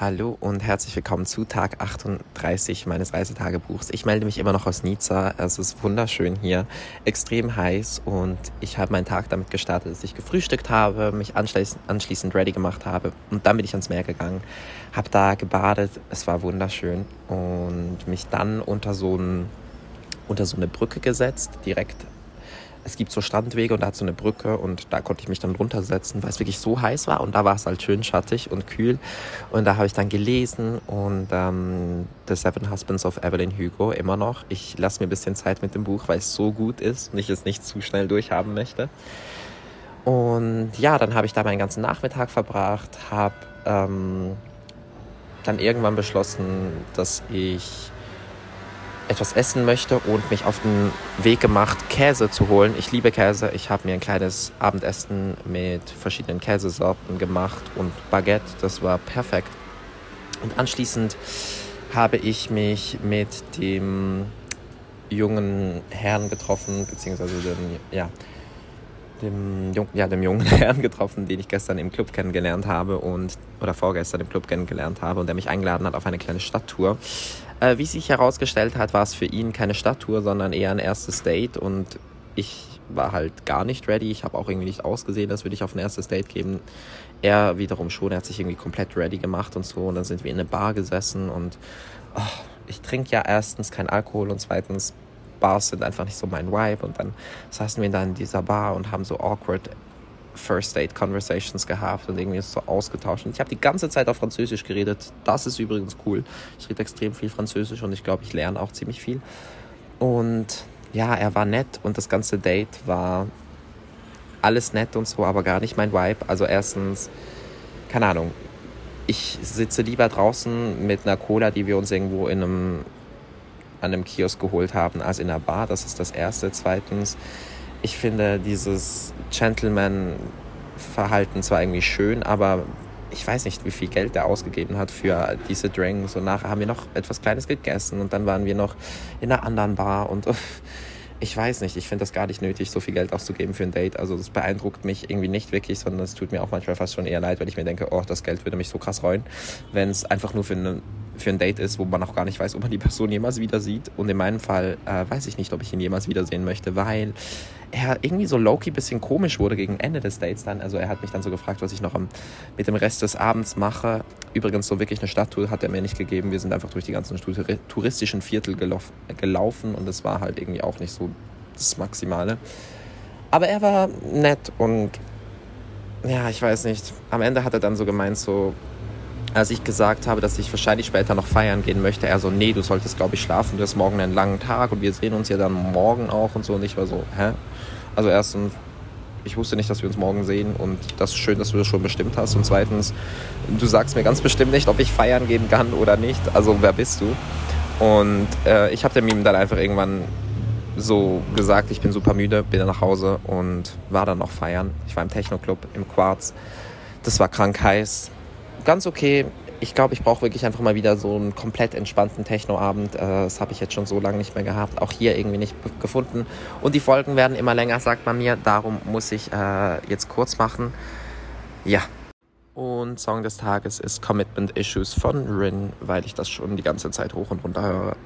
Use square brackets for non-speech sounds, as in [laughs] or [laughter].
Hallo und herzlich willkommen zu Tag 38 meines Reisetagebuchs. Ich melde mich immer noch aus Nizza. Es ist wunderschön hier, extrem heiß und ich habe meinen Tag damit gestartet, dass ich gefrühstückt habe, mich anschließend ready gemacht habe und dann bin ich ans Meer gegangen, habe da gebadet. Es war wunderschön und mich dann unter so, ein, unter so eine Brücke gesetzt, direkt es gibt so Strandwege und da hat so eine Brücke und da konnte ich mich dann runtersetzen, weil es wirklich so heiß war und da war es halt schön schattig und kühl und da habe ich dann gelesen und ähm, The Seven Husbands of Evelyn Hugo immer noch. Ich lasse mir ein bisschen Zeit mit dem Buch, weil es so gut ist und ich es nicht zu schnell durchhaben möchte. Und ja, dann habe ich da meinen ganzen Nachmittag verbracht, habe ähm, dann irgendwann beschlossen, dass ich etwas essen möchte und mich auf den Weg gemacht, Käse zu holen. Ich liebe Käse. Ich habe mir ein kleines Abendessen mit verschiedenen Käsesorten gemacht und Baguette. Das war perfekt. Und anschließend habe ich mich mit dem jungen Herrn getroffen, beziehungsweise dem, ja, dem, ja, dem jungen [laughs] Herrn getroffen, den ich gestern im Club kennengelernt habe und oder vorgestern im Club kennengelernt habe und der mich eingeladen hat auf eine kleine Stadttour. Äh, wie sich herausgestellt hat, war es für ihn keine Stadttour, sondern eher ein erstes Date und ich war halt gar nicht ready. Ich habe auch irgendwie nicht ausgesehen, als würde ich auf ein erstes Date geben. Er wiederum schon, er hat sich irgendwie komplett ready gemacht und so und dann sind wir in eine Bar gesessen und oh, ich trinke ja erstens kein Alkohol und zweitens Bars sind einfach nicht so mein Vibe und dann saßen wir da in dieser Bar und haben so awkward First Date Conversations gehabt und irgendwie so ausgetauscht. Und ich habe die ganze Zeit auf Französisch geredet. Das ist übrigens cool. Ich rede extrem viel Französisch und ich glaube, ich lerne auch ziemlich viel. Und ja, er war nett und das ganze Date war alles nett und so, aber gar nicht mein Vibe. Also erstens, keine Ahnung, ich sitze lieber draußen mit einer Cola, die wir uns irgendwo in einem, an einem Kiosk geholt haben, als in einer Bar. Das ist das Erste. Zweitens, ich finde dieses Gentleman-Verhalten zwar irgendwie schön, aber ich weiß nicht, wie viel Geld er ausgegeben hat für diese Drinks. Und nachher haben wir noch etwas Kleines gegessen und dann waren wir noch in einer anderen Bar und [laughs] ich weiß nicht, ich finde das gar nicht nötig, so viel Geld auszugeben für ein Date. Also das beeindruckt mich irgendwie nicht wirklich, sondern es tut mir auch manchmal fast schon eher leid, weil ich mir denke, oh, das Geld würde mich so krass reuen, wenn es einfach nur für eine für ein Date ist, wo man auch gar nicht weiß, ob man die Person jemals wieder sieht. Und in meinem Fall äh, weiß ich nicht, ob ich ihn jemals wiedersehen möchte, weil er irgendwie so low-key ein bisschen komisch wurde gegen Ende des Dates dann. Also er hat mich dann so gefragt, was ich noch am, mit dem Rest des Abends mache. Übrigens, so wirklich eine Stadttour hat er mir nicht gegeben. Wir sind einfach durch die ganzen touristischen Viertel gelauf, gelaufen und es war halt irgendwie auch nicht so das Maximale. Aber er war nett und ja, ich weiß nicht. Am Ende hat er dann so gemeint, so, als ich gesagt habe, dass ich wahrscheinlich später noch feiern gehen möchte, er so, nee, du solltest, glaube ich, schlafen, du hast morgen einen langen Tag und wir sehen uns ja dann morgen auch und so. Und ich war so, hä? Also erstens, ich wusste nicht, dass wir uns morgen sehen und das ist schön, dass du das schon bestimmt hast. Und zweitens, du sagst mir ganz bestimmt nicht, ob ich feiern gehen kann oder nicht. Also wer bist du? Und äh, ich habe dem ihm dann einfach irgendwann so gesagt, ich bin super müde, bin dann nach Hause und war dann noch feiern. Ich war im Techno-Club im Quarz. Das war krank heiß ganz okay. Ich glaube, ich brauche wirklich einfach mal wieder so einen komplett entspannten Techno-Abend. Äh, das habe ich jetzt schon so lange nicht mehr gehabt. Auch hier irgendwie nicht gefunden. Und die Folgen werden immer länger, sagt man mir. Darum muss ich äh, jetzt kurz machen. Ja. Und Song des Tages ist Commitment Issues von Rin, weil ich das schon die ganze Zeit hoch und runter höre.